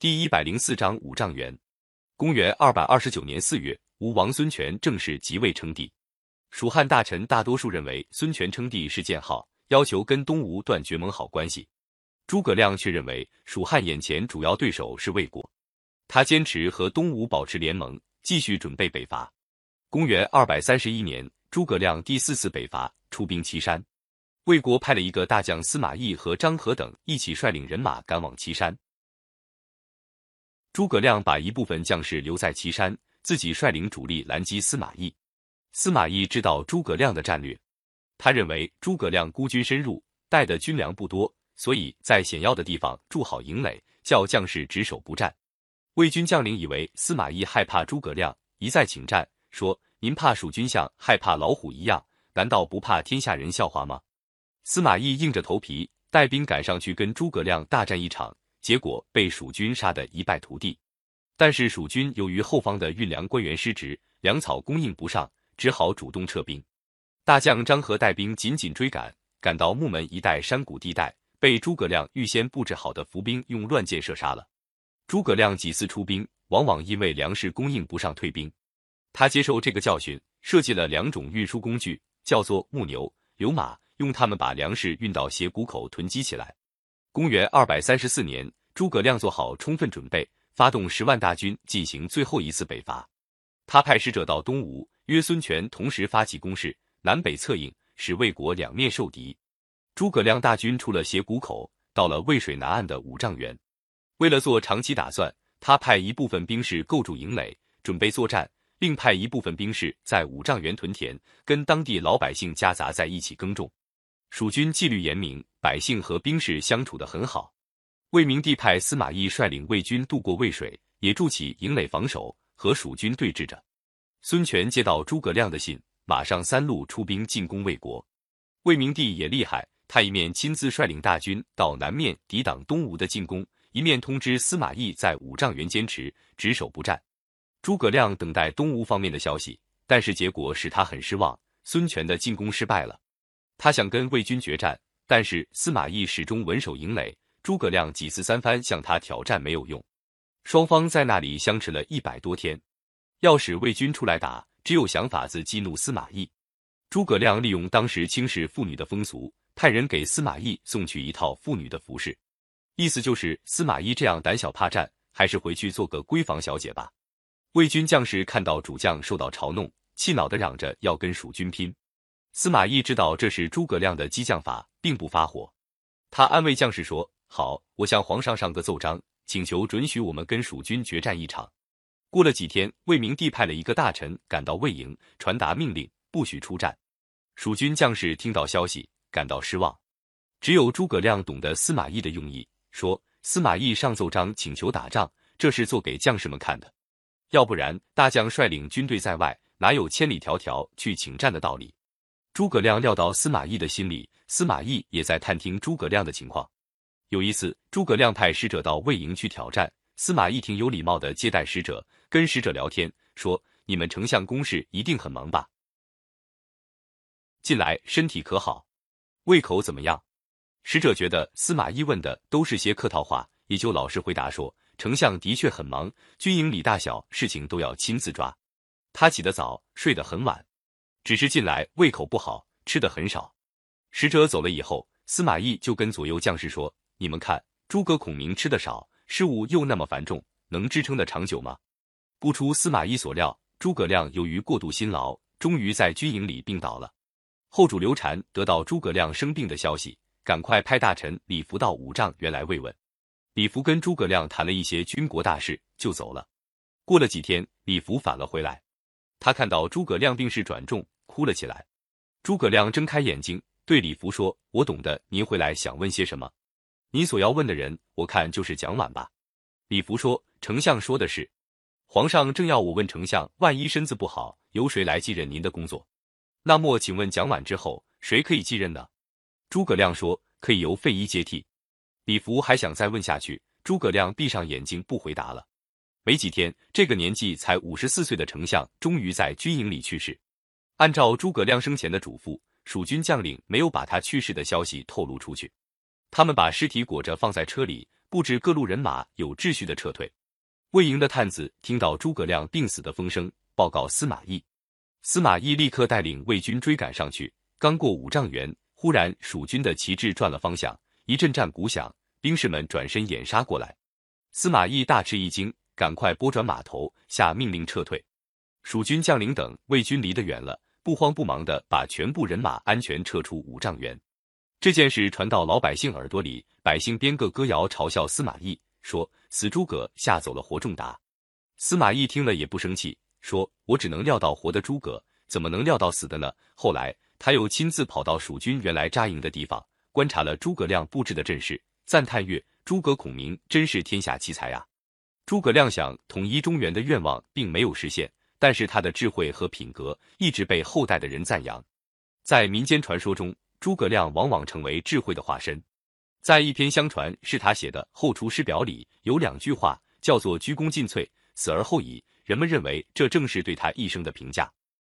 第一百零四章五丈原。公元二百二十九年四月，吴王孙权正式即位称帝。蜀汉大臣大多数认为孙权称帝是建号，要求跟东吴断绝盟好关系。诸葛亮却认为蜀汉眼前主要对手是魏国，他坚持和东吴保持联盟，继续准备北伐。公元二百三十一年，诸葛亮第四次北伐，出兵岐山。魏国派了一个大将司马懿和张合等一起率领人马赶往岐山。诸葛亮把一部分将士留在岐山，自己率领主力拦击司马懿。司马懿知道诸葛亮的战略，他认为诸葛亮孤军深入，带的军粮不多，所以在险要的地方筑好营垒，叫将士只守不战。魏军将领以为司马懿害怕诸葛亮，一再请战，说：“您怕蜀军像害怕老虎一样，难道不怕天下人笑话吗？”司马懿硬着头皮带兵赶上去跟诸葛亮大战一场。结果被蜀军杀得一败涂地，但是蜀军由于后方的运粮官员失职，粮草供应不上，只好主动撤兵。大将张合带兵紧紧追赶，赶到木门一带山谷地带，被诸葛亮预先布置好的伏兵用乱箭射杀了。诸葛亮几次出兵，往往因为粮食供应不上退兵。他接受这个教训，设计了两种运输工具，叫做木牛、流马，用它们把粮食运到斜谷口囤积起来。公元二百三十四年，诸葛亮做好充分准备，发动十万大军进行最后一次北伐。他派使者到东吴，约孙权同时发起攻势，南北策应，使魏国两面受敌。诸葛亮大军出了斜谷口，到了渭水南岸的五丈原。为了做长期打算，他派一部分兵士构筑营垒，准备作战，另派一部分兵士在五丈原屯田，跟当地老百姓夹杂在一起耕种。蜀军纪律严明，百姓和兵士相处得很好。魏明帝派司马懿率领魏军渡过渭水，也筑起营垒防守，和蜀军对峙着。孙权接到诸葛亮的信，马上三路出兵进攻魏国。魏明帝也厉害，他一面亲自率领大军到南面抵挡东吴的进攻，一面通知司马懿在五丈原坚持，只守不战。诸葛亮等待东吴方面的消息，但是结果使他很失望，孙权的进攻失败了。他想跟魏军决战，但是司马懿始终稳守营垒。诸葛亮几次三番向他挑战没有用，双方在那里相持了一百多天。要使魏军出来打，只有想法子激怒司马懿。诸葛亮利用当时轻视妇女的风俗，派人给司马懿送去一套妇女的服饰，意思就是司马懿这样胆小怕战，还是回去做个闺房小姐吧。魏军将士看到主将受到嘲弄，气恼的嚷着要跟蜀军拼。司马懿知道这是诸葛亮的激将法，并不发火。他安慰将士说：“好，我向皇上上个奏章，请求准许我们跟蜀军决战一场。”过了几天，魏明帝派了一个大臣赶到魏营，传达命令，不许出战。蜀军将士听到消息，感到失望。只有诸葛亮懂得司马懿的用意，说：“司马懿上奏章请求打仗，这是做给将士们看的。要不然，大将率领军队在外，哪有千里迢迢去请战的道理？”诸葛亮料到司马懿的心理，司马懿也在探听诸葛亮的情况。有一次，诸葛亮派使者到魏营去挑战，司马懿挺有礼貌的接待使者，跟使者聊天，说：“你们丞相公事一定很忙吧？近来身体可好？胃口怎么样？”使者觉得司马懿问的都是些客套话，也就老实回答说：“丞相的确很忙，军营里大小事情都要亲自抓。他起得早，睡得很晚。”只是近来胃口不好，吃的很少。使者走了以后，司马懿就跟左右将士说：“你们看，诸葛孔明吃的少，事务又那么繁重，能支撑的长久吗？”不出司马懿所料，诸葛亮由于过度辛劳，终于在军营里病倒了。后主刘禅得到诸葛亮生病的消息，赶快派大臣李福到五丈原来慰问。李福跟诸葛亮谈了一些军国大事，就走了。过了几天，李福返了回来。他看到诸葛亮病势转重，哭了起来。诸葛亮睁开眼睛，对李福说：“我懂得，您回来想问些什么？您所要问的人，我看就是蒋琬吧？”李福说：“丞相说的是，皇上正要我问丞相，万一身子不好，由谁来继任您的工作？那么，请问蒋琬之后，谁可以继任呢？”诸葛亮说：“可以由费祎接替。”李福还想再问下去，诸葛亮闭上眼睛不回答了。没几天，这个年纪才五十四岁的丞相终于在军营里去世。按照诸葛亮生前的嘱咐，蜀军将领没有把他去世的消息透露出去。他们把尸体裹着放在车里，布置各路人马有秩序的撤退。魏营的探子听到诸葛亮病死的风声，报告司马懿。司马懿立刻带领魏军追赶上去。刚过五丈原，忽然蜀军的旗帜转了方向，一阵战鼓响，兵士们转身掩杀过来。司马懿大吃一惊，赶快拨转马头，下命令撤退。蜀军将领等魏军离得远了，不慌不忙的把全部人马安全撤出五丈原。这件事传到老百姓耳朵里，百姓编个歌谣嘲笑司马懿，说：“死诸葛吓走了活仲达。”司马懿听了也不生气，说：“我只能料到活的诸葛，怎么能料到死的呢？”后来他又亲自跑到蜀军原来扎营的地方，观察了诸葛亮布置的阵势，赞叹曰：“诸葛孔明真是天下奇才啊！”诸葛亮想统一中原的愿望并没有实现。但是他的智慧和品格一直被后代的人赞扬，在民间传说中，诸葛亮往往成为智慧的化身。在一篇相传是他写的《后出师表》里，有两句话叫做“鞠躬尽瘁，死而后已”，人们认为这正是对他一生的评价。